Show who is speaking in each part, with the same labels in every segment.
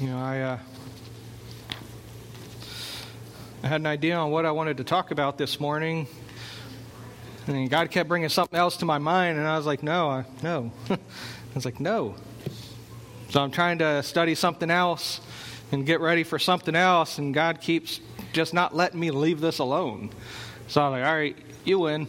Speaker 1: You know, I, uh, I had an idea on what I wanted to talk about this morning, and God kept bringing something else to my mind, and I was like, no, I, no. I was like, no. So I'm trying to study something else and get ready for something else, and God keeps just not letting me leave this alone. So I'm like, all right, you win.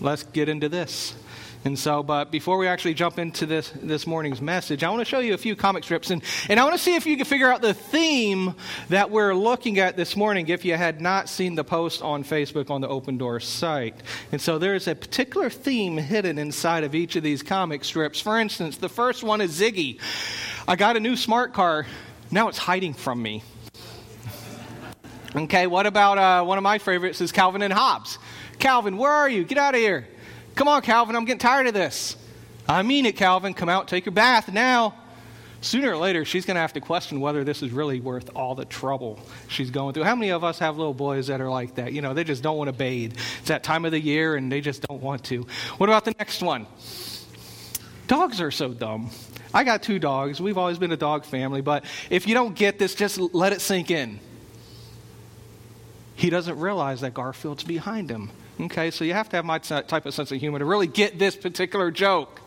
Speaker 1: Let's get into this. And so, but before we actually jump into this, this morning's message, I want to show you a few comic strips. And, and I want to see if you can figure out the theme that we're looking at this morning if you had not seen the post on Facebook on the Open Door site. And so there's a particular theme hidden inside of each of these comic strips. For instance, the first one is Ziggy. I got a new smart car. Now it's hiding from me. Okay, what about uh, one of my favorites is Calvin and Hobbes? Calvin, where are you? Get out of here. Come on, Calvin, I'm getting tired of this. I mean it, Calvin. Come out, take your bath now. Sooner or later, she's going to have to question whether this is really worth all the trouble she's going through. How many of us have little boys that are like that? You know, they just don't want to bathe. It's that time of the year and they just don't want to. What about the next one? Dogs are so dumb. I got two dogs. We've always been a dog family, but if you don't get this, just let it sink in. He doesn't realize that Garfield's behind him. Okay, so you have to have my type of sense of humor to really get this particular joke.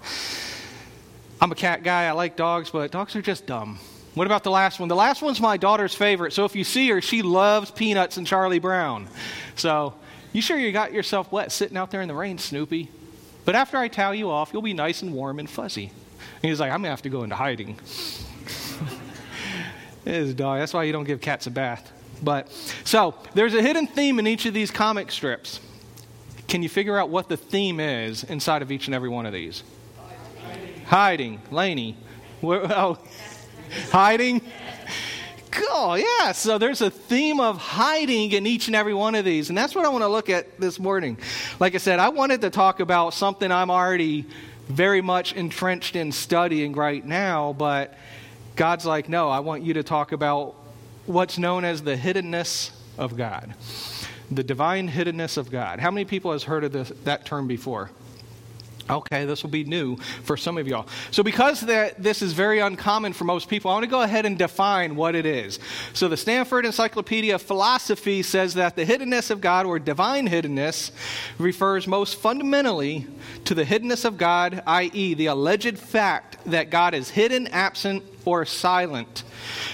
Speaker 1: I'm a cat guy. I like dogs, but dogs are just dumb. What about the last one? The last one's my daughter's favorite. So if you see her, she loves peanuts and Charlie Brown. So you sure you got yourself wet sitting out there in the rain, Snoopy? But after I towel you off, you'll be nice and warm and fuzzy. And he's like, I'm going to have to go into hiding. it is dog. That's why you don't give cats a bath. But so there's a hidden theme in each of these comic strips. Can you figure out what the theme is inside of each and every one of these? Hiding. Hiding. Laney. oh, hiding? Cool, yeah. So there's a theme of hiding in each and every one of these. And that's what I want to look at this morning. Like I said, I wanted to talk about something I'm already very much entrenched in studying right now, but God's like, no, I want you to talk about what's known as the hiddenness of God the divine hiddenness of God. How many people has heard of this, that term before? Okay, this will be new for some of y'all. So, because that, this is very uncommon for most people, I want to go ahead and define what it is. So, the Stanford Encyclopedia of Philosophy says that the hiddenness of God, or divine hiddenness, refers most fundamentally to the hiddenness of God, i.e., the alleged fact that God is hidden, absent, or silent.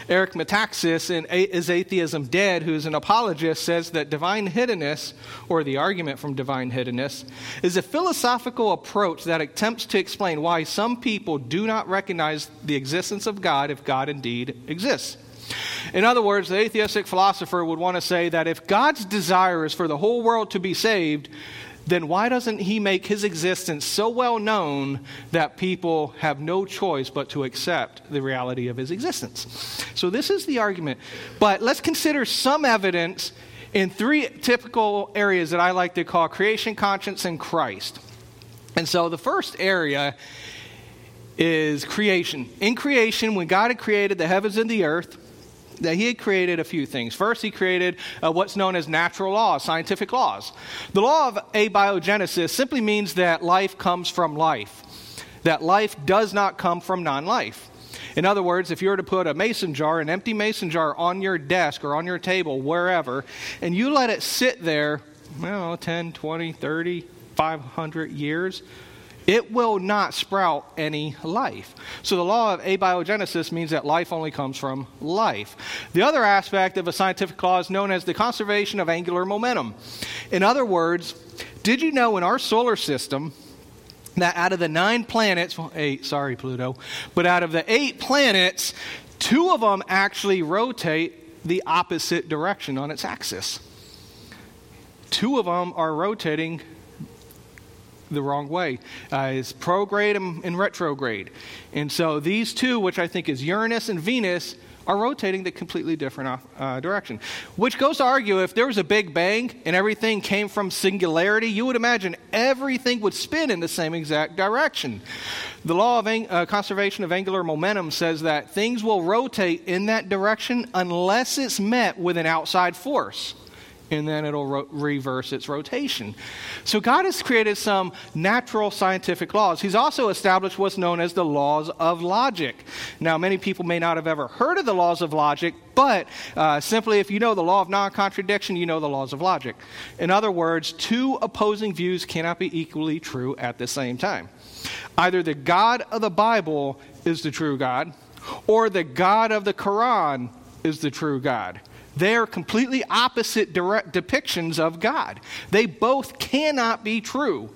Speaker 1: Eric Metaxas in Is Atheism Dead, who's an apologist, says that divine hiddenness, or the argument from divine hiddenness, is a philosophical approach that attempts to explain why some people do not recognize the existence of God if God indeed exists. In other words, the atheistic philosopher would want to say that if God's desire is for the whole world to be saved, then why doesn't he make his existence so well known that people have no choice but to accept the reality of his existence? So, this is the argument. But let's consider some evidence in three typical areas that I like to call creation, conscience, and Christ. And so, the first area is creation. In creation, when God had created the heavens and the earth, that he had created a few things. First, he created uh, what's known as natural laws, scientific laws. The law of abiogenesis simply means that life comes from life, that life does not come from non life. In other words, if you were to put a mason jar, an empty mason jar, on your desk or on your table, wherever, and you let it sit there, well, 10, 20, 30, 500 years, it will not sprout any life. So the law of abiogenesis means that life only comes from life. The other aspect of a scientific law is known as the conservation of angular momentum. In other words, did you know in our solar system that out of the nine planets, well, eight, sorry, Pluto, but out of the eight planets, two of them actually rotate the opposite direction on its axis. Two of them are rotating the wrong way. Uh, it's prograde and, and retrograde. And so these two, which I think is Uranus and Venus, are rotating the completely different uh, direction. Which goes to argue if there was a big bang and everything came from singularity, you would imagine everything would spin in the same exact direction. The law of uh, conservation of angular momentum says that things will rotate in that direction unless it's met with an outside force. And then it'll ro- reverse its rotation. So God has created some natural scientific laws. He's also established what's known as the laws of logic. Now, many people may not have ever heard of the laws of logic, but uh, simply if you know the law of non contradiction, you know the laws of logic. In other words, two opposing views cannot be equally true at the same time. Either the God of the Bible is the true God, or the God of the Quran is the true God. They are completely opposite direct depictions of God. They both cannot be true.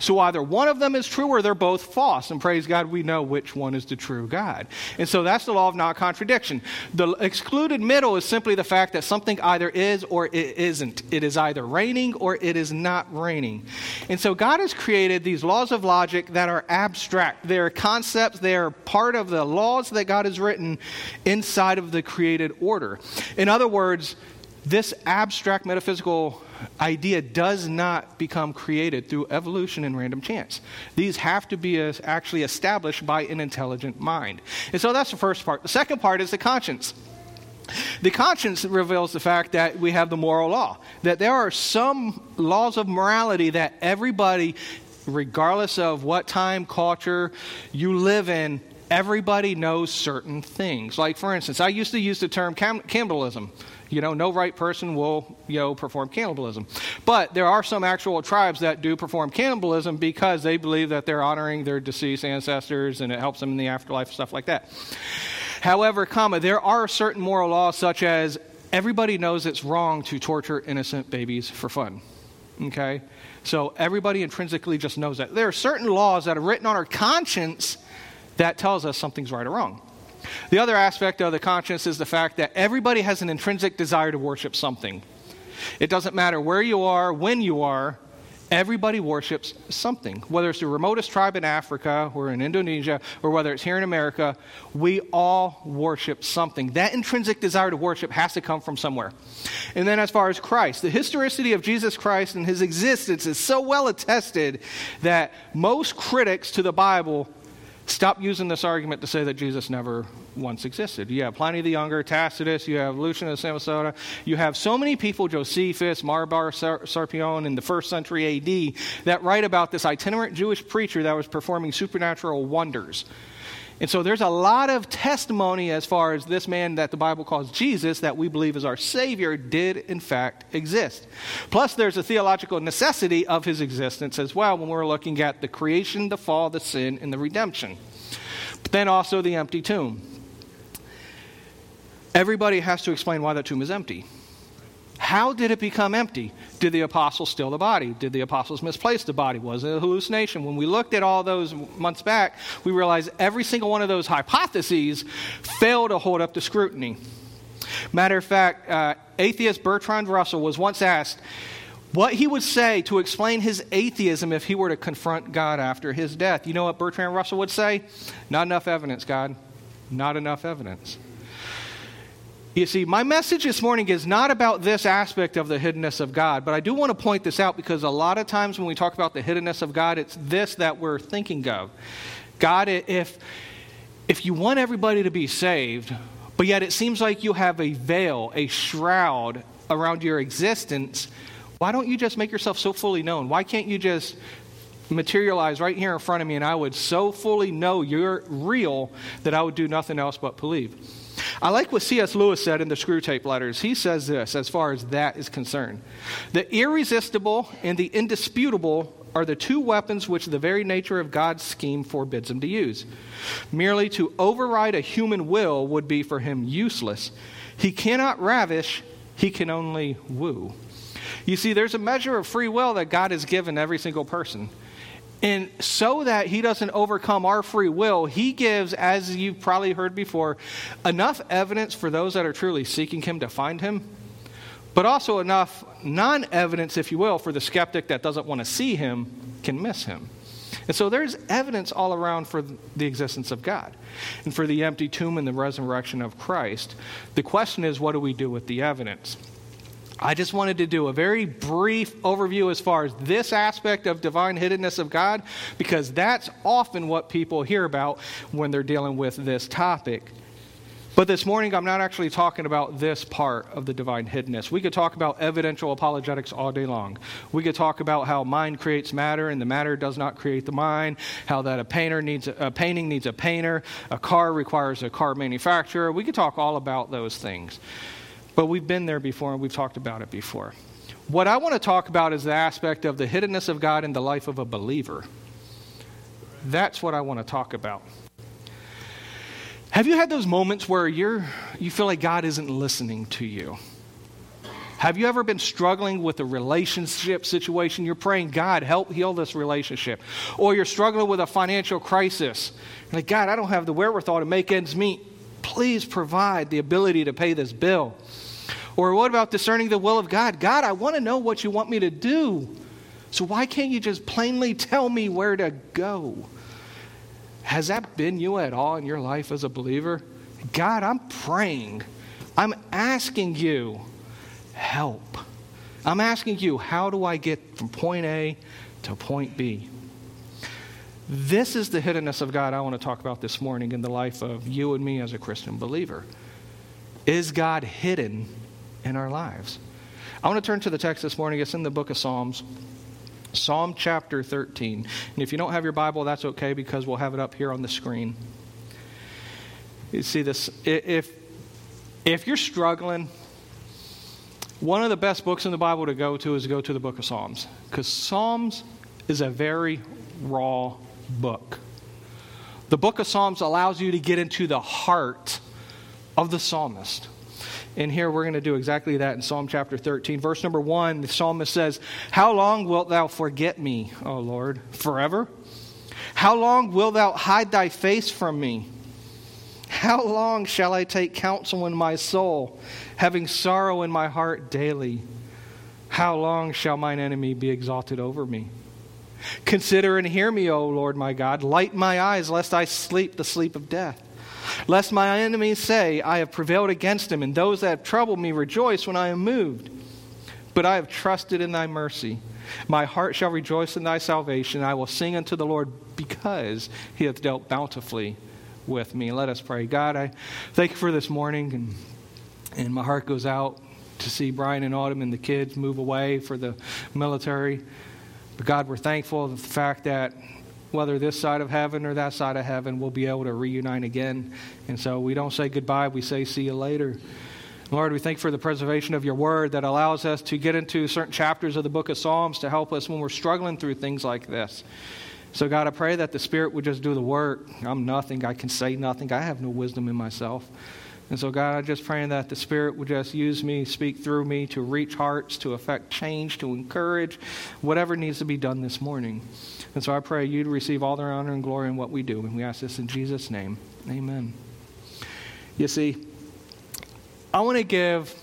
Speaker 1: So either one of them is true or they're both false. And praise God, we know which one is the true God. And so that's the law of non contradiction. The excluded middle is simply the fact that something either is or it isn't. It is either raining or it is not raining. And so God has created these laws of logic that are abstract. They're concepts, they're part of the laws that God has written inside of the created order. In other words, this abstract metaphysical idea does not become created through evolution and random chance. These have to be actually established by an intelligent mind. And so that's the first part. The second part is the conscience. The conscience reveals the fact that we have the moral law, that there are some laws of morality that everybody, regardless of what time, culture you live in, everybody knows certain things. Like, for instance, I used to use the term cam- cannibalism. You know, no right person will, you know, perform cannibalism. But there are some actual tribes that do perform cannibalism because they believe that they're honoring their deceased ancestors and it helps them in the afterlife, stuff like that. However, comma, there are certain moral laws such as everybody knows it's wrong to torture innocent babies for fun. Okay? So everybody intrinsically just knows that. There are certain laws that are written on our conscience that tells us something's right or wrong. The other aspect of the conscience is the fact that everybody has an intrinsic desire to worship something. It doesn't matter where you are, when you are, everybody worships something. Whether it's the remotest tribe in Africa or in Indonesia or whether it's here in America, we all worship something. That intrinsic desire to worship has to come from somewhere. And then, as far as Christ, the historicity of Jesus Christ and his existence is so well attested that most critics to the Bible Stop using this argument to say that Jesus never once existed. You have Pliny the Younger, Tacitus, you have Lucian of Samosata, you have so many people, Josephus, Marbar Sarpion—in the first century AD, that write about this itinerant Jewish preacher that was performing supernatural wonders. And so there's a lot of testimony as far as this man that the Bible calls Jesus, that we believe is our Savior, did in fact exist. Plus, there's a theological necessity of his existence as well when we're looking at the creation, the fall, the sin, and the redemption. But then also the empty tomb. Everybody has to explain why the tomb is empty. How did it become empty? Did the apostles steal the body? Did the apostles misplace the body? Was it a hallucination? When we looked at all those months back, we realized every single one of those hypotheses failed to hold up to scrutiny. Matter of fact, uh, atheist Bertrand Russell was once asked what he would say to explain his atheism if he were to confront God after his death. You know what Bertrand Russell would say? Not enough evidence, God. Not enough evidence. You see, my message this morning is not about this aspect of the hiddenness of God, but I do want to point this out because a lot of times when we talk about the hiddenness of God, it's this that we're thinking of. God, if, if you want everybody to be saved, but yet it seems like you have a veil, a shroud around your existence, why don't you just make yourself so fully known? Why can't you just materialize right here in front of me and I would so fully know you're real that I would do nothing else but believe? I like what C.S. Lewis said in the Screwtape Letters. He says this as far as that is concerned The irresistible and the indisputable are the two weapons which the very nature of God's scheme forbids him to use. Merely to override a human will would be for him useless. He cannot ravish, he can only woo. You see, there's a measure of free will that God has given every single person. And so that he doesn't overcome our free will, he gives, as you've probably heard before, enough evidence for those that are truly seeking him to find him, but also enough non evidence, if you will, for the skeptic that doesn't want to see him can miss him. And so there's evidence all around for the existence of God and for the empty tomb and the resurrection of Christ. The question is, what do we do with the evidence? I just wanted to do a very brief overview as far as this aspect of divine hiddenness of God, because that's often what people hear about when they're dealing with this topic. But this morning, I'm not actually talking about this part of the divine hiddenness. We could talk about evidential apologetics all day long. We could talk about how mind creates matter and the matter does not create the mind, how that a painter needs a, painting needs a painter, a car requires a car manufacturer. We could talk all about those things. But we've been there before and we've talked about it before. What I want to talk about is the aspect of the hiddenness of God in the life of a believer. That's what I want to talk about. Have you had those moments where you're, you feel like God isn't listening to you? Have you ever been struggling with a relationship situation? You're praying, God, help heal this relationship. Or you're struggling with a financial crisis. You're like, God, I don't have the wherewithal to make ends meet. Please provide the ability to pay this bill. Or what about discerning the will of God? God, I want to know what you want me to do. So why can't you just plainly tell me where to go? Has that been you at all in your life as a believer? God, I'm praying. I'm asking you, help. I'm asking you, how do I get from point A to point B? This is the hiddenness of God I want to talk about this morning in the life of you and me as a Christian believer. Is God hidden in our lives? I want to turn to the text this morning. It's in the book of Psalms. Psalm chapter 13. And if you don't have your Bible, that's okay because we'll have it up here on the screen. You see this if if you're struggling, one of the best books in the Bible to go to is to go to the book of Psalms because Psalms is a very raw book. The book of Psalms allows you to get into the heart of the psalmist. And here we're going to do exactly that in Psalm chapter 13. Verse number 1, the psalmist says, How long wilt thou forget me, O Lord? Forever? How long wilt thou hide thy face from me? How long shall I take counsel in my soul, having sorrow in my heart daily? How long shall mine enemy be exalted over me? Consider and hear me, O Lord my God. Light my eyes, lest I sleep the sleep of death. Lest my enemies say, I have prevailed against him, and those that have troubled me rejoice when I am moved. But I have trusted in thy mercy. My heart shall rejoice in thy salvation. I will sing unto the Lord because he hath dealt bountifully with me. Let us pray. God, I thank you for this morning, and, and my heart goes out to see Brian and Autumn and the kids move away for the military. But God, we're thankful of the fact that whether this side of heaven or that side of heaven, we'll be able to reunite again. And so we don't say goodbye, we say see you later. Lord, we thank you for the preservation of your word that allows us to get into certain chapters of the book of Psalms to help us when we're struggling through things like this. So, God, I pray that the Spirit would just do the work. I'm nothing. I can say nothing. I have no wisdom in myself. And so, God, I'm just praying that the Spirit would just use me, speak through me to reach hearts, to affect change, to encourage whatever needs to be done this morning. And so I pray you to receive all the honor and glory in what we do. And we ask this in Jesus' name. Amen. You see, I want to give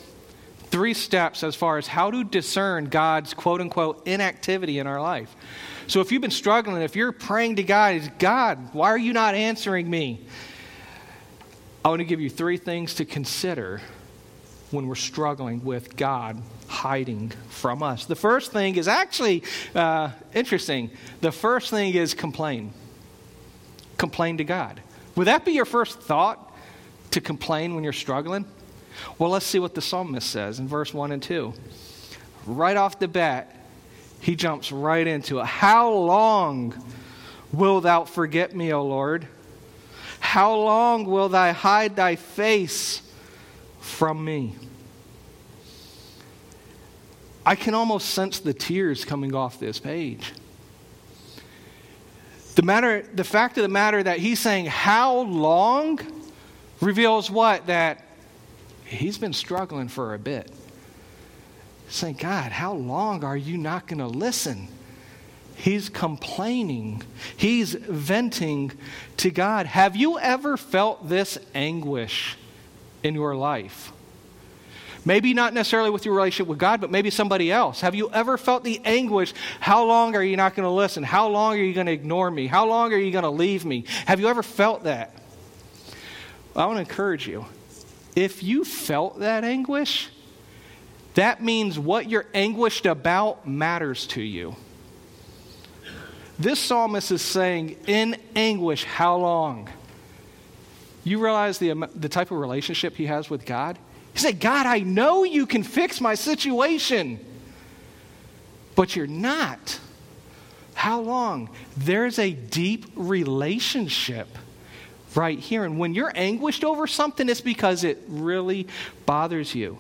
Speaker 1: three steps as far as how to discern God's quote unquote inactivity in our life. So if you've been struggling, if you're praying to God, is God, why are you not answering me? I want to give you three things to consider when we're struggling with God hiding from us. The first thing is actually uh, interesting. The first thing is complain. Complain to God. Would that be your first thought to complain when you're struggling? Well, let's see what the psalmist says in verse 1 and 2. Right off the bat, he jumps right into it. How long will thou forget me, O Lord? How long will thou hide thy face from me? I can almost sense the tears coming off this page. The, matter, the fact of the matter that he's saying, How long? reveals what? That he's been struggling for a bit. Saying, God, how long are you not going to listen? He's complaining. He's venting to God. Have you ever felt this anguish in your life? Maybe not necessarily with your relationship with God, but maybe somebody else. Have you ever felt the anguish? How long are you not going to listen? How long are you going to ignore me? How long are you going to leave me? Have you ever felt that? I want to encourage you. If you felt that anguish, that means what you're anguished about matters to you. This psalmist is saying, in anguish, how long? You realize the, the type of relationship he has with God? He said, God, I know you can fix my situation, but you're not. How long? There's a deep relationship right here. And when you're anguished over something, it's because it really bothers you.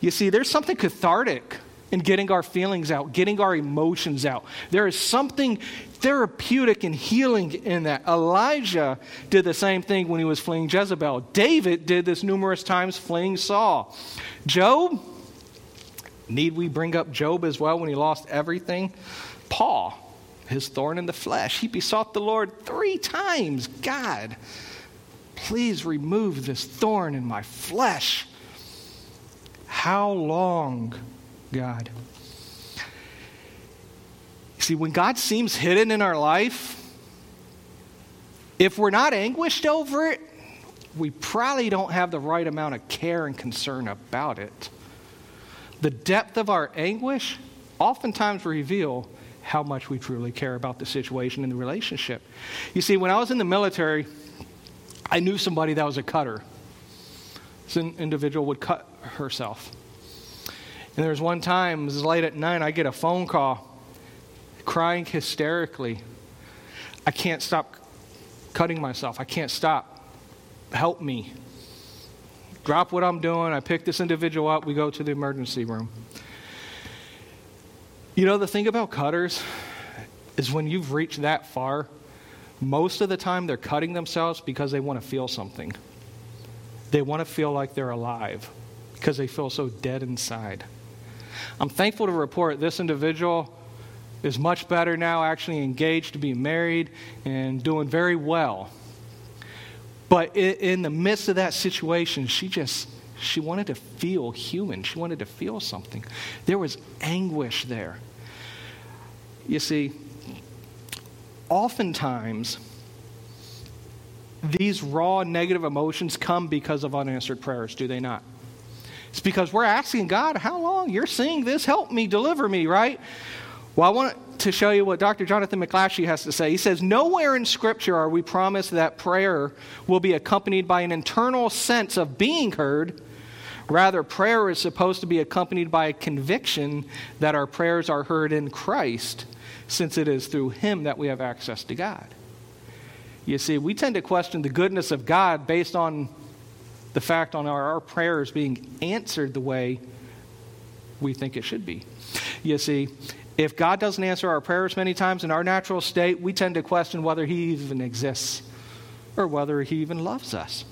Speaker 1: You see, there's something cathartic in getting our feelings out, getting our emotions out. There is something therapeutic and healing in that. Elijah did the same thing when he was fleeing Jezebel. David did this numerous times fleeing Saul. Job, need we bring up Job as well when he lost everything? Paul, his thorn in the flesh, he besought the Lord three times God, please remove this thorn in my flesh. How long, God? You see, when God seems hidden in our life, if we're not anguished over it, we probably don't have the right amount of care and concern about it. The depth of our anguish oftentimes reveal how much we truly care about the situation and the relationship. You see, when I was in the military, I knew somebody that was a cutter. This individual would cut herself. And there was one time, it was late at night, I get a phone call crying hysterically. I can't stop cutting myself. I can't stop. Help me. Drop what I'm doing. I pick this individual up. We go to the emergency room. You know, the thing about cutters is when you've reached that far, most of the time they're cutting themselves because they want to feel something. They want to feel like they're alive because they feel so dead inside. I'm thankful to report this individual is much better now, actually engaged to be married and doing very well. But in the midst of that situation, she just she wanted to feel human. She wanted to feel something. There was anguish there. You see, oftentimes these raw negative emotions come because of unanswered prayers, do they not? It's because we're asking God, how long? You're seeing this, help me, deliver me, right? Well, I want to show you what Dr. Jonathan McLatchie has to say. He says, Nowhere in Scripture are we promised that prayer will be accompanied by an internal sense of being heard. Rather, prayer is supposed to be accompanied by a conviction that our prayers are heard in Christ, since it is through Him that we have access to God. You see, we tend to question the goodness of God based on the fact on our, our prayers being answered the way we think it should be. You see, if God doesn't answer our prayers many times in our natural state, we tend to question whether He even exists or whether He even loves us.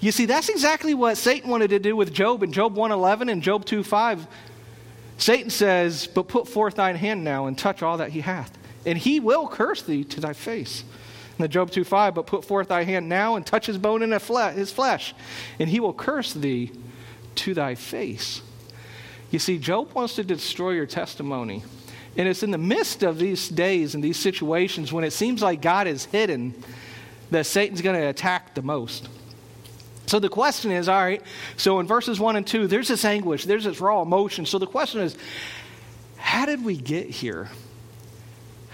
Speaker 1: You see, that's exactly what Satan wanted to do with Job in Job 111 and Job 2:5. Satan says, But put forth thine hand now and touch all that he hath, and he will curse thee to thy face. The Job 2:5, but put forth thy hand now and touch his bone and his flesh, and he will curse thee to thy face. You see, Job wants to destroy your testimony. And it's in the midst of these days and these situations when it seems like God is hidden that Satan's going to attack the most. So the question is all right, so in verses 1 and 2, there's this anguish, there's this raw emotion. So the question is, how did we get here?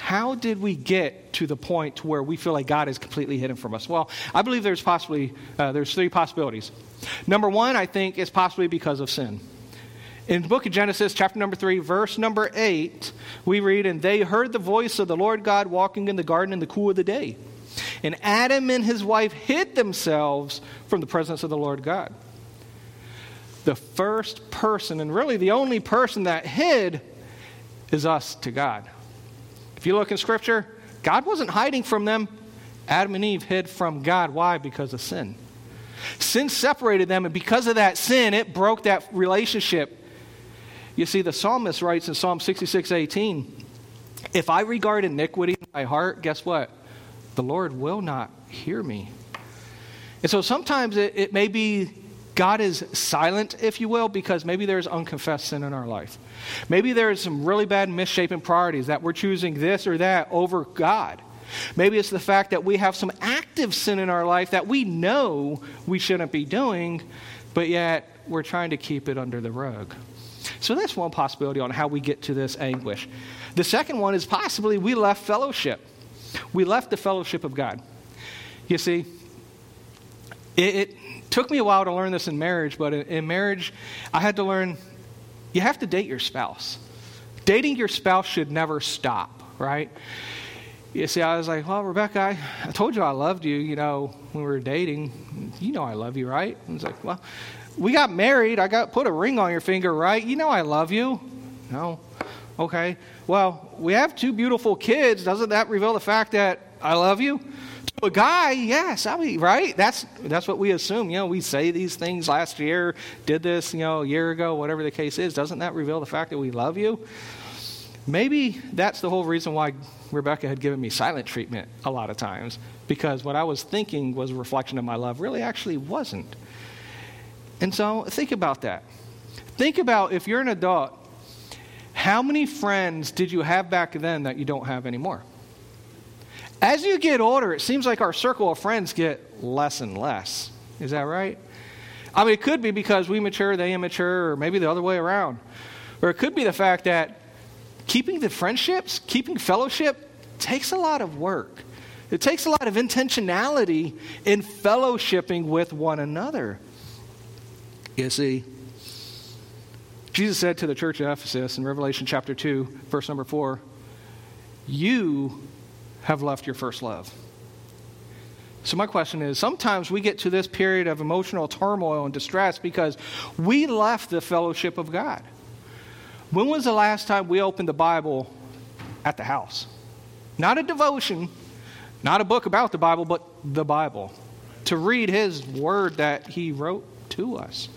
Speaker 1: How did we get to the point where we feel like God is completely hidden from us? Well, I believe there's possibly uh, there's three possibilities. Number one, I think, is possibly because of sin. In the book of Genesis, chapter number 3, verse number 8, we read, And they heard the voice of the Lord God walking in the garden in the cool of the day. And Adam and his wife hid themselves from the presence of the Lord God. The first person, and really the only person that hid, is us to God. If you look in Scripture, God wasn't hiding from them. Adam and Eve hid from God. Why? Because of sin. Sin separated them, and because of that sin, it broke that relationship you see, the psalmist writes in Psalm 66 18, If I regard iniquity in my heart, guess what? The Lord will not hear me. And so sometimes it, it may be God is silent, if you will, because maybe there's unconfessed sin in our life. Maybe there's some really bad misshapen priorities that we're choosing this or that over God. Maybe it's the fact that we have some active sin in our life that we know we shouldn't be doing, but yet we're trying to keep it under the rug. So that's one possibility on how we get to this anguish. The second one is possibly we left fellowship. We left the fellowship of God. You see, It, it, took me a while to learn this in marriage, but in, marriage, I had to learn you have to date your spouse. Dating your spouse should never stop, right? You see, I was like, well, Rebecca, I, I told you I loved you, you know, when we were dating. You know I love you, right? I was like, well, we got married. I got put a ring on your finger, right? You know I love you. No. Okay. Well, we have two beautiful kids. Doesn't that reveal the fact that I love you? A guy, yes, I mean, right? That's that's what we assume. You know, we say these things last year, did this, you know, a year ago, whatever the case is. Doesn't that reveal the fact that we love you? Maybe that's the whole reason why Rebecca had given me silent treatment a lot of times, because what I was thinking was a reflection of my love really actually wasn't. And so think about that. Think about if you're an adult, how many friends did you have back then that you don't have anymore? As you get older, it seems like our circle of friends get less and less. Is that right? I mean, it could be because we mature, they immature, or maybe the other way around. Or it could be the fact that keeping the friendships, keeping fellowship takes a lot of work. It takes a lot of intentionality in fellowshipping with one another. You see, Jesus said to the church of Ephesus in Revelation chapter 2, verse number 4, You have left your first love. So, my question is sometimes we get to this period of emotional turmoil and distress because we left the fellowship of God. When was the last time we opened the Bible at the house? Not a devotion, not a book about the Bible, but the Bible. To read His word that He wrote to us.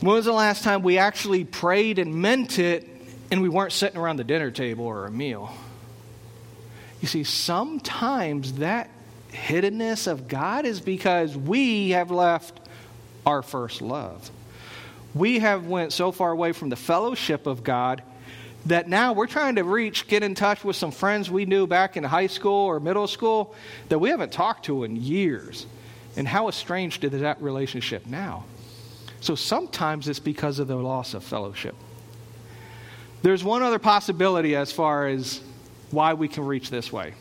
Speaker 1: When was the last time we actually prayed and meant it and we weren't sitting around the dinner table or a meal? You see, sometimes that hiddenness of God is because we have left our first love we have went so far away from the fellowship of God that now we're trying to reach, get in touch with some friends we knew back in high school or middle school that we haven't talked to in years. And how estranged is that relationship now? So sometimes it's because of the loss of fellowship. There's one other possibility as far as why we can reach this way.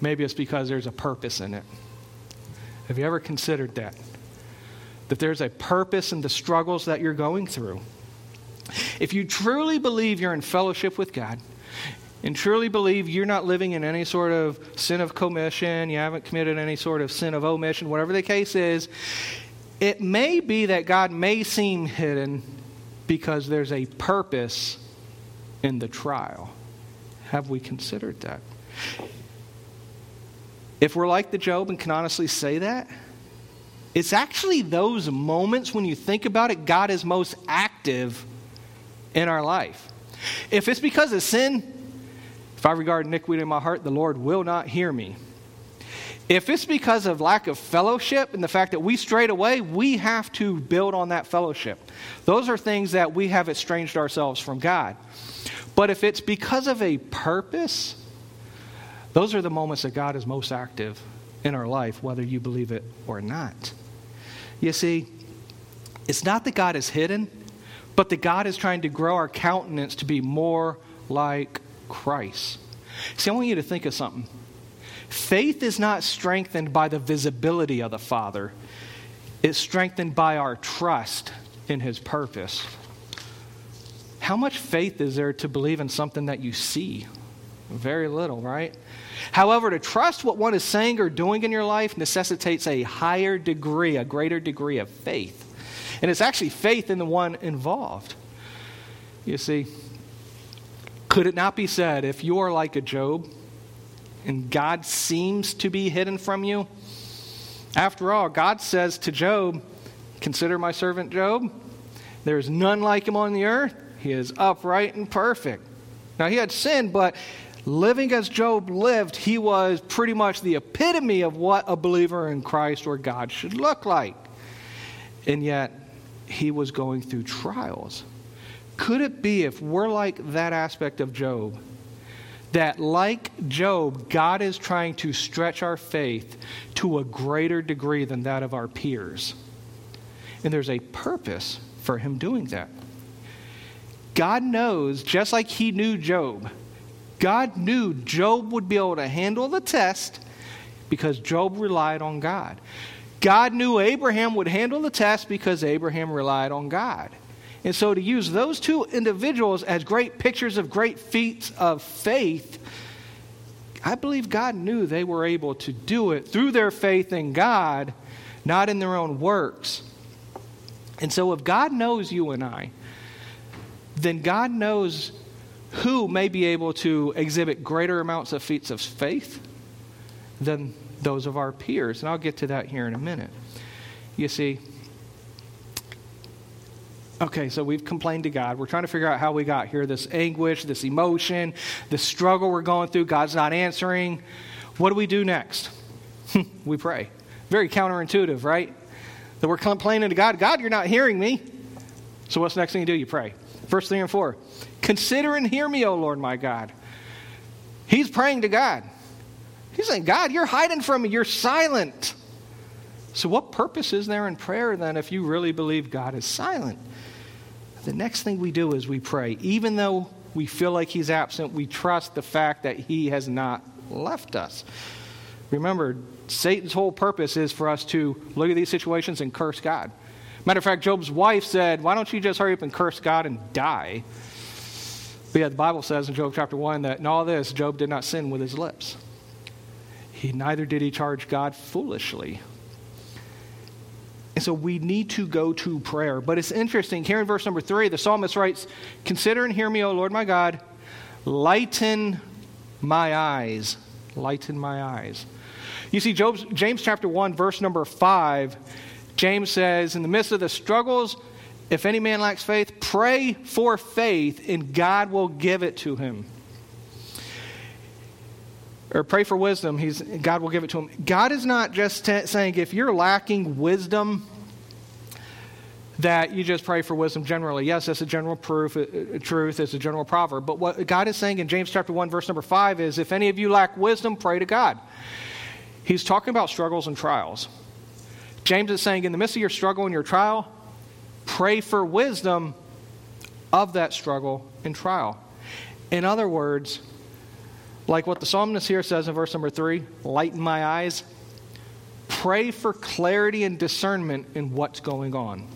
Speaker 1: Maybe it's because there's a purpose in it. Have you ever considered that? that there's a purpose in the struggles that you're going through. If you truly believe you're in fellowship with God, and truly believe you're not living in any sort of sin of commission, you haven't committed any sort of sin of omission, whatever the case is, it may be that God may seem hidden because there's a purpose in the trial. Have we considered that? If we're like the Job and can honestly say that, it's actually those moments when you think about it, God is most active in our life. If it's because of sin, if I regard iniquity in my heart, the Lord will not hear me. If it's because of lack of fellowship and the fact that we strayed away, we have to build on that fellowship. Those are things that we have estranged ourselves from God. But if it's because of a purpose, those are the moments that God is most active in our life, whether you believe it or not. You see, it's not that God is hidden, but that God is trying to grow our countenance to be more like Christ. See, I want you to think of something. Faith is not strengthened by the visibility of the Father, it's strengthened by our trust in His purpose. How much faith is there to believe in something that you see? Very little, right? However, to trust what one is saying or doing in your life necessitates a higher degree, a greater degree of faith. And it's actually faith in the one involved. You see, could it not be said if you are like a Job and God seems to be hidden from you? After all, God says to Job, Consider my servant Job. There is none like him on the earth. He is upright and perfect. Now, he had sinned, but living as Job lived, he was pretty much the epitome of what a believer in Christ or God should look like. And yet, he was going through trials. Could it be, if we're like that aspect of Job, that like Job, God is trying to stretch our faith to a greater degree than that of our peers? And there's a purpose for him doing that. God knows, just like he knew Job, God knew Job would be able to handle the test, because Job relied on God. God knew Abraham would handle the test because Abraham relied on God. And so to use those two individuals as great pictures of great feats of faith, I believe God knew they were able to do it through their faith in God, not in their own works. And so if God knows you and I, then God knows who may be able to exhibit greater amounts of feats of faith than those of our peers. And I'll get to that here in a minute. You see, okay, so we've complained to God. We're trying to figure out how we got here this anguish, this emotion, this struggle we're going through. God's not answering. What do we do next? Hmm, we pray. Very counterintuitive, right? That we're complaining to God God, you're not hearing me. So what's the next thing you do? You pray. Verse 3 and 4. Consider and hear me, O Lord my God. He's praying to God. He's saying, God, you're hiding from me. You're silent. So, what purpose is there in prayer then if you really believe God is silent? The next thing we do is we pray. Even though we feel like He's absent, we trust the fact that He has not left us. Remember, Satan's whole purpose is for us to look at these situations and curse God. Matter of fact, Job's wife said, Why don't you just hurry up and curse God and die? But yet, the Bible says in Job chapter 1 that in all this, Job did not sin with his lips. He, neither did he charge God foolishly. And so we need to go to prayer. But it's interesting. Here in verse number three, the psalmist writes, Consider and hear me, O Lord my God. Lighten my eyes. Lighten my eyes. You see, Job's, James chapter 1, verse number 5, James says, In the midst of the struggles, if any man lacks faith, pray for faith, and God will give it to him or pray for wisdom, he's, God will give it to him. God is not just t- saying if you're lacking wisdom, that you just pray for wisdom generally. Yes, that's a general proof, a, a truth, it's a general proverb. But what God is saying in James chapter 1, verse number 5 is if any of you lack wisdom, pray to God. He's talking about struggles and trials. James is saying in the midst of your struggle and your trial, pray for wisdom of that struggle and trial. In other words, like what the psalmist here says in verse number three lighten my eyes. Pray for clarity and discernment in what's going on.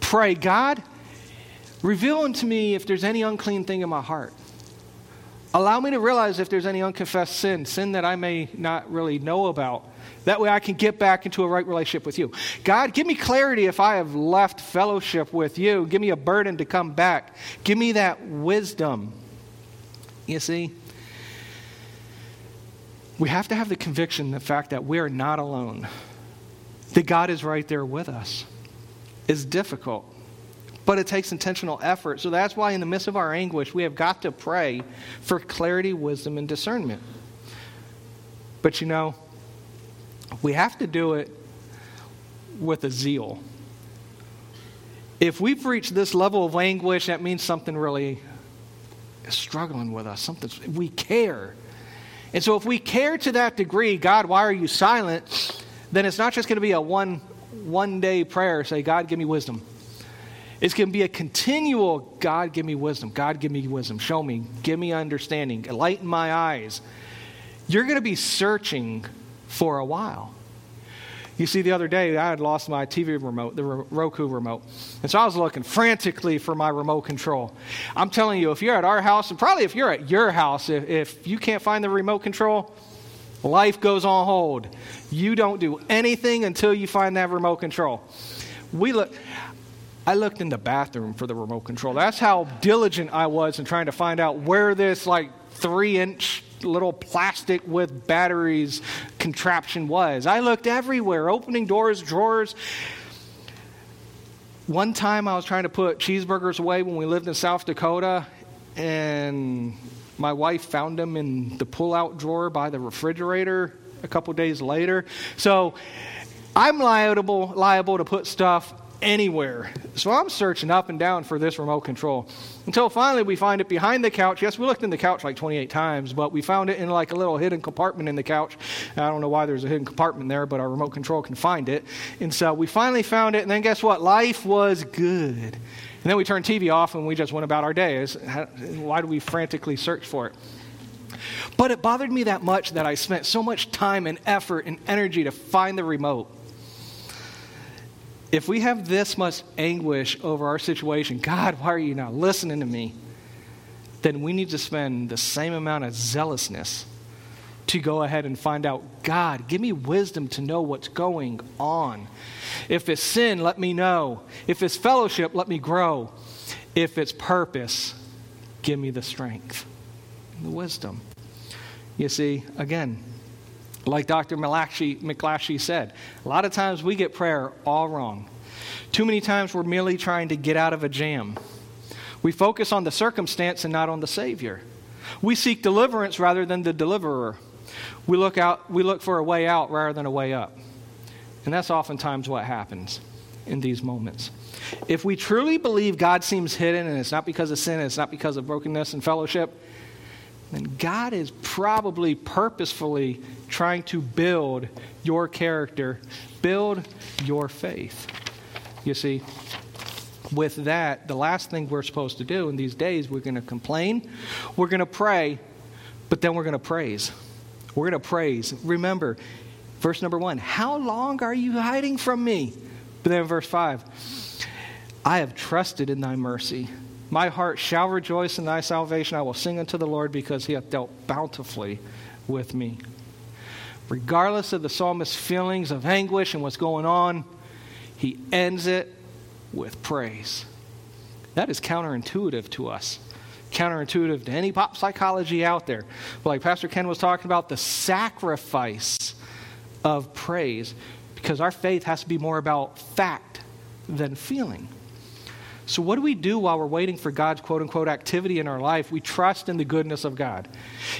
Speaker 1: Pray, God, reveal unto me if there's any unclean thing in my heart. Allow me to realize if there's any unconfessed sin, sin that I may not really know about. That way I can get back into a right relationship with you. God, give me clarity if I have left fellowship with you. Give me a burden to come back. Give me that wisdom. You see? we have to have the conviction, the fact that we are not alone, that God is right there with us, is difficult. But it takes intentional effort. So that's why, in the midst of our anguish, we have got to pray for clarity, wisdom, and discernment. But you know, we have to do it with a zeal. If we've reached this level of anguish, that means something really is struggling with us. Something we care. And so, if we care to that degree, God, why are you silent? Then it's not just going to be a one, one day prayer, say, God, give me wisdom. It's going to be a continual, God, give me wisdom. God, give me wisdom. Show me. Give me understanding. Enlighten my eyes. You're going to be searching for a while. You see, the other day I had lost my TV remote, the Roku remote. And so I was looking frantically for my remote control. I'm telling you, if you're at our house, and probably if you're at your house, if, if you can't find the remote control, life goes on hold. You don't do anything until you find that remote control. We look. I looked in the bathroom for the remote control. That's how diligent I was in trying to find out where this like three inch little plastic with batteries contraption was. I looked everywhere, opening doors, drawers. One time I was trying to put cheeseburgers away when we lived in South Dakota, and my wife found them in the pull out drawer by the refrigerator a couple days later. So I'm liable, liable to put stuff anywhere. So I'm searching up and down for this remote control until finally we find it behind the couch. Yes, we looked in the couch like 28 times, but we found it in like a little hidden compartment in the couch. I don't know why there's a hidden compartment there, but our remote control can find it. And so we finally found it, and then guess what? Life was good. And then we turned TV off and we just went about our days. Why do we frantically search for it? But it bothered me that much that I spent so much time and effort and energy to find the remote. If we have this much anguish over our situation, God, why are you not listening to me? Then we need to spend the same amount of zealousness to go ahead and find out God, give me wisdom to know what's going on. If it's sin, let me know. If it's fellowship, let me grow. If it's purpose, give me the strength, the wisdom. You see, again, like Dr. McClatchy said, a lot of times we get prayer all wrong. Too many times we're merely trying to get out of a jam. We focus on the circumstance and not on the Savior. We seek deliverance rather than the deliverer. We look, out, we look for a way out rather than a way up. And that's oftentimes what happens in these moments. If we truly believe God seems hidden and it's not because of sin, it's not because of brokenness and fellowship, then God is probably purposefully trying to build your character, build your faith. You see, with that, the last thing we're supposed to do in these days, we're going to complain, we're going to pray, but then we're going to praise. We're going to praise. Remember, verse number one How long are you hiding from me? But then verse five I have trusted in thy mercy. My heart shall rejoice in thy salvation. I will sing unto the Lord because he hath dealt bountifully with me. Regardless of the psalmist's feelings of anguish and what's going on, he ends it with praise. That is counterintuitive to us counterintuitive to any pop psychology out there. But like Pastor Ken was talking about, the sacrifice of praise, because our faith has to be more about fact than feeling. So, what do we do while we're waiting for God's quote unquote activity in our life? We trust in the goodness of God.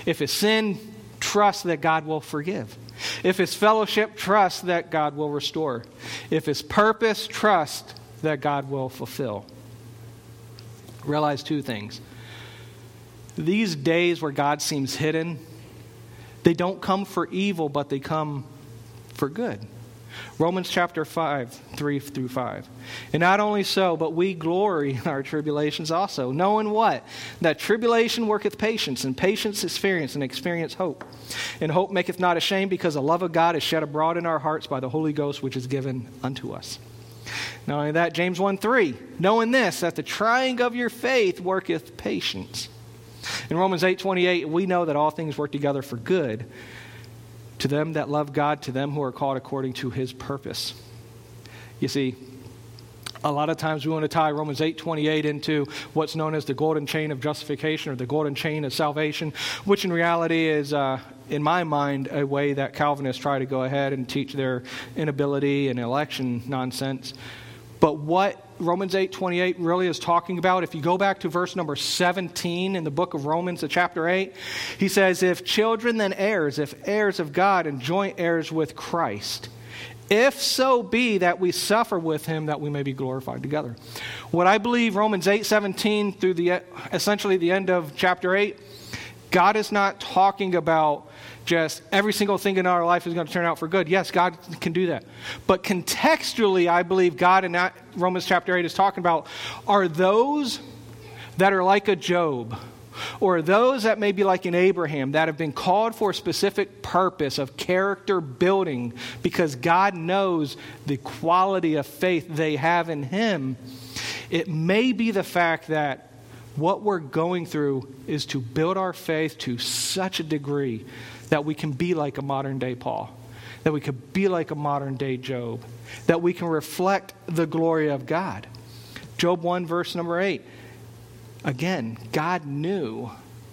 Speaker 1: If it's sin, trust that God will forgive. If it's fellowship, trust that God will restore. If it's purpose, trust that God will fulfill. Realize two things these days where God seems hidden, they don't come for evil, but they come for good. Romans chapter 5, 3 through 5. And not only so, but we glory in our tribulations also, knowing what? That tribulation worketh patience, and patience experience, and experience hope. And hope maketh not ashamed, because the love of God is shed abroad in our hearts by the Holy Ghost, which is given unto us. Not only that, James 1 3, knowing this, that the trying of your faith worketh patience. In Romans 8:28, we know that all things work together for good to them that love God, to them who are called according to his purpose. You see, a lot of times we want to tie Romans 8:28 into what's known as the golden chain of justification or the golden chain of salvation, which in reality is uh, in my mind, a way that Calvinists try to go ahead and teach their inability and election nonsense. But what Romans 8 28 really is talking about, if you go back to verse number 17 in the book of Romans, the chapter 8, he says, If children, then heirs, if heirs of God and joint heirs with Christ, if so be that we suffer with him that we may be glorified together. What I believe Romans 8 17 through the essentially the end of chapter 8, God is not talking about just every single thing in our life is going to turn out for good. Yes, God can do that. But contextually, I believe God in that Romans chapter 8 is talking about are those that are like a Job or those that may be like an Abraham that have been called for a specific purpose of character building because God knows the quality of faith they have in Him. It may be the fact that what we're going through is to build our faith to such a degree that we can be like a modern day Paul, that we could be like a modern day Job, that we can reflect the glory of God. Job 1, verse number 8. Again, God knew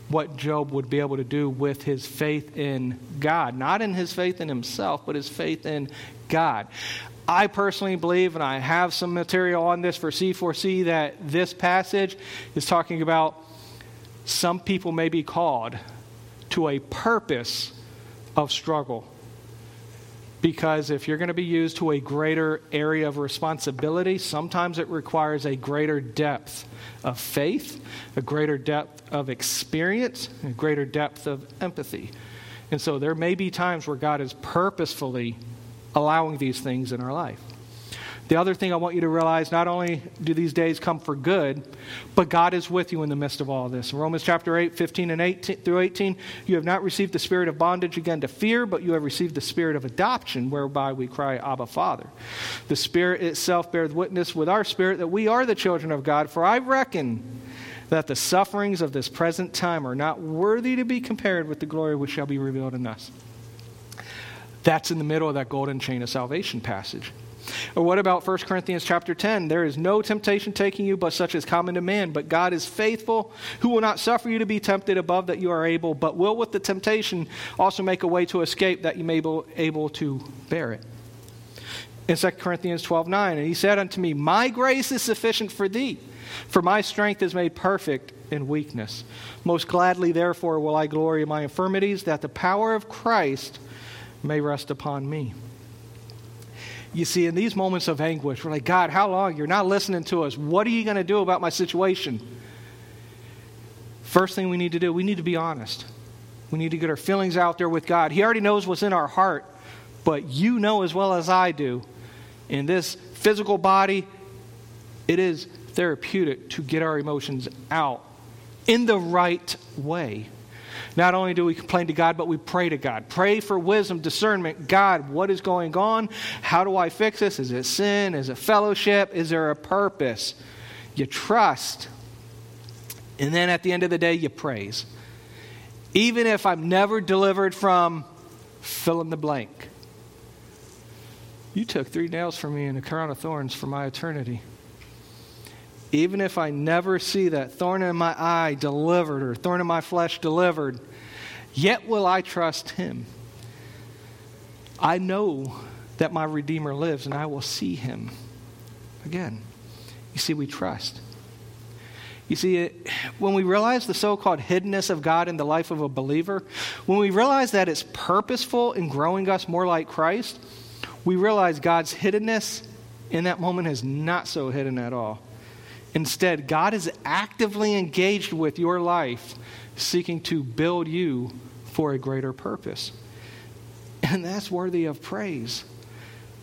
Speaker 1: what Job would be able to do with his faith in God. Not in his faith in himself, but his faith in God. I personally believe, and I have some material on this for C4C, that this passage is talking about some people may be called to a purpose of struggle. Because if you're going to be used to a greater area of responsibility, sometimes it requires a greater depth of faith, a greater depth of experience, a greater depth of empathy. And so there may be times where God is purposefully allowing these things in our life. The other thing I want you to realize not only do these days come for good, but God is with you in the midst of all this. Romans chapter 8, 15 and 18 through 18, you have not received the spirit of bondage again to fear, but you have received the spirit of adoption, whereby we cry, Abba, Father. The Spirit itself bears witness with our spirit that we are the children of God, for I reckon that the sufferings of this present time are not worthy to be compared with the glory which shall be revealed in us. That's in the middle of that golden chain of salvation passage. Or what about 1 Corinthians chapter 10? There is no temptation taking you but such as common to man, but God is faithful, who will not suffer you to be tempted above that you are able, but will with the temptation also make a way to escape that you may be able to bear it. In 2 Corinthians 12 9, and he said unto me, My grace is sufficient for thee, for my strength is made perfect in weakness. Most gladly, therefore, will I glory in my infirmities, that the power of Christ may rest upon me. You see, in these moments of anguish, we're like, God, how long? You're not listening to us. What are you going to do about my situation? First thing we need to do, we need to be honest. We need to get our feelings out there with God. He already knows what's in our heart, but you know as well as I do, in this physical body, it is therapeutic to get our emotions out in the right way. Not only do we complain to God, but we pray to God. Pray for wisdom, discernment. God, what is going on? How do I fix this? Is it sin? Is it fellowship? Is there a purpose? You trust. And then at the end of the day, you praise. Even if I'm never delivered from fill in the blank. You took three nails for me and a crown of thorns for my eternity even if I never see that thorn in my eye delivered or thorn in my flesh delivered, yet will I trust him. I know that my Redeemer lives and I will see him again. You see, we trust. You see, when we realize the so called hiddenness of God in the life of a believer, when we realize that it's purposeful in growing us more like Christ, we realize God's hiddenness in that moment is not so hidden at all. Instead, God is actively engaged with your life, seeking to build you for a greater purpose. And that's worthy of praise.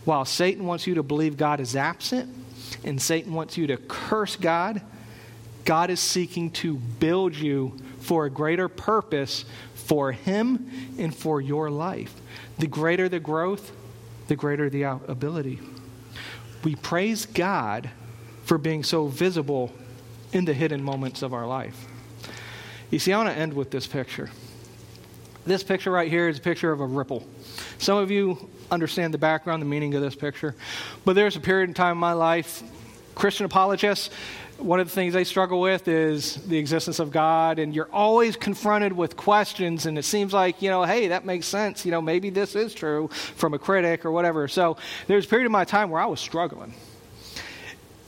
Speaker 1: While Satan wants you to believe God is absent and Satan wants you to curse God, God is seeking to build you for a greater purpose for Him and for your life. The greater the growth, the greater the ability. We praise God for being so visible in the hidden moments of our life. You see, I want to end with this picture. This picture right here is a picture of a ripple. Some of you understand the background, the meaning of this picture. But there's a period in time in my life, Christian apologists, one of the things they struggle with is the existence of God, and you're always confronted with questions, and it seems like, you know, hey, that makes sense. You know, maybe this is true from a critic or whatever. So there's a period of my time where I was struggling.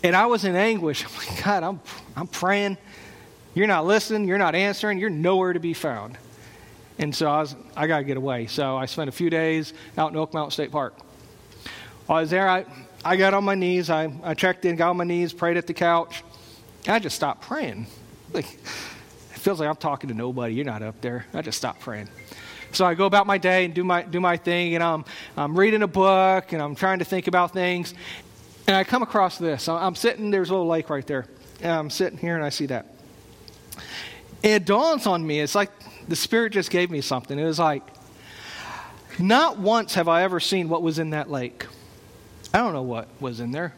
Speaker 1: And I was in anguish. I'm like, God, I'm, I'm praying. You're not listening. You're not answering. You're nowhere to be found. And so I, was, I got to get away. So I spent a few days out in Oak Mountain State Park. While I was there, I, I got on my knees. I, I checked in, got on my knees, prayed at the couch. I just stopped praying. Like, it feels like I'm talking to nobody. You're not up there. I just stopped praying. So I go about my day and do my, do my thing, and I'm, I'm reading a book, and I'm trying to think about things. And I come across this. I'm sitting, there's a little lake right there. And I'm sitting here and I see that. And it dawns on me, it's like the Spirit just gave me something. It was like, not once have I ever seen what was in that lake. I don't know what was in there.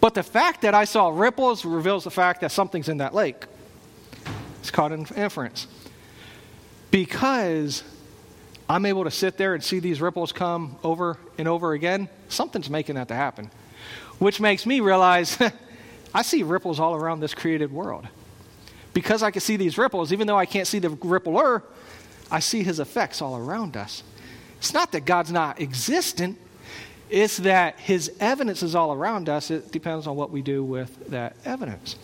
Speaker 1: But the fact that I saw ripples reveals the fact that something's in that lake. It's caught in inference. Because I'm able to sit there and see these ripples come over and over again, something's making that to happen which makes me realize I see ripples all around this created world. Because I can see these ripples, even though I can't see the rippler, I see his effects all around us. It's not that God's not existent, it's that his evidence is all around us. It depends on what we do with that evidence.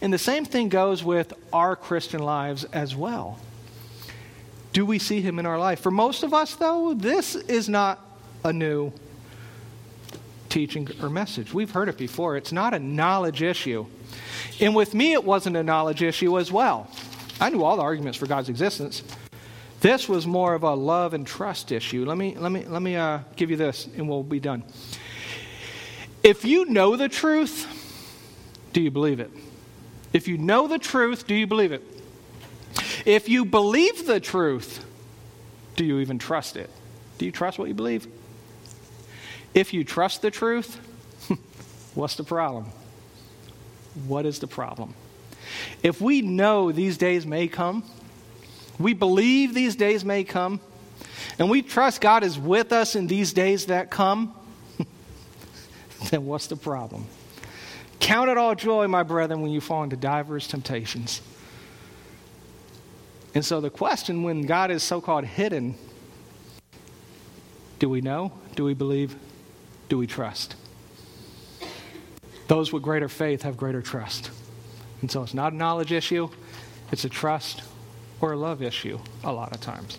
Speaker 1: And the same thing goes with our Christian lives as well. Do we see him in our life? For most of us, though, this is not a new teaching or message. We've heard it before. It's not a knowledge issue. And with me, it wasn't a knowledge issue as well. I knew all the arguments for God's existence. This was more of a love and trust issue. Let me, let me, let me uh, give you this, and we'll be done. If you know the truth, do you believe it? If you know the truth, do you believe it? If you believe the truth, do you even trust it? Do you trust what you believe? If you trust the truth, what's the problem? What is the problem? If we know these days may come, we believe these days may come, and we trust God is with us in these days that come, then what's the problem? Count it all joy, my brethren, when you fall into divers temptations. And so the question when God is so called hidden, do we know? Do we believe? Do we trust? Those with greater faith have greater trust. And so it's not a knowledge issue, it's a trust or a love issue a lot of times.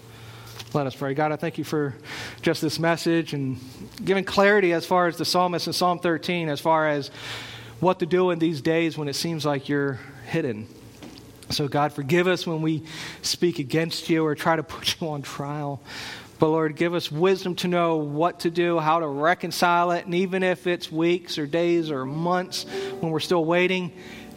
Speaker 1: Let us pray. God, I thank you for just this message and giving clarity as far as the psalmist in Psalm 13, as far as what to do in these days when it seems like you're hidden. So, God, forgive us when we speak against you or try to put you on trial. But, Lord, give us wisdom to know what to do, how to reconcile it. And even if it's weeks or days or months when we're still waiting,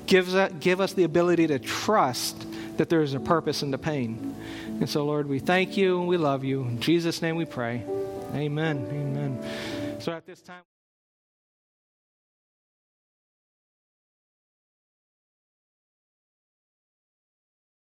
Speaker 1: give us, give us the ability to trust that there is a purpose in the pain. And so, Lord, we thank you and we love you. In Jesus' name we pray. Amen. Amen. So, at this time,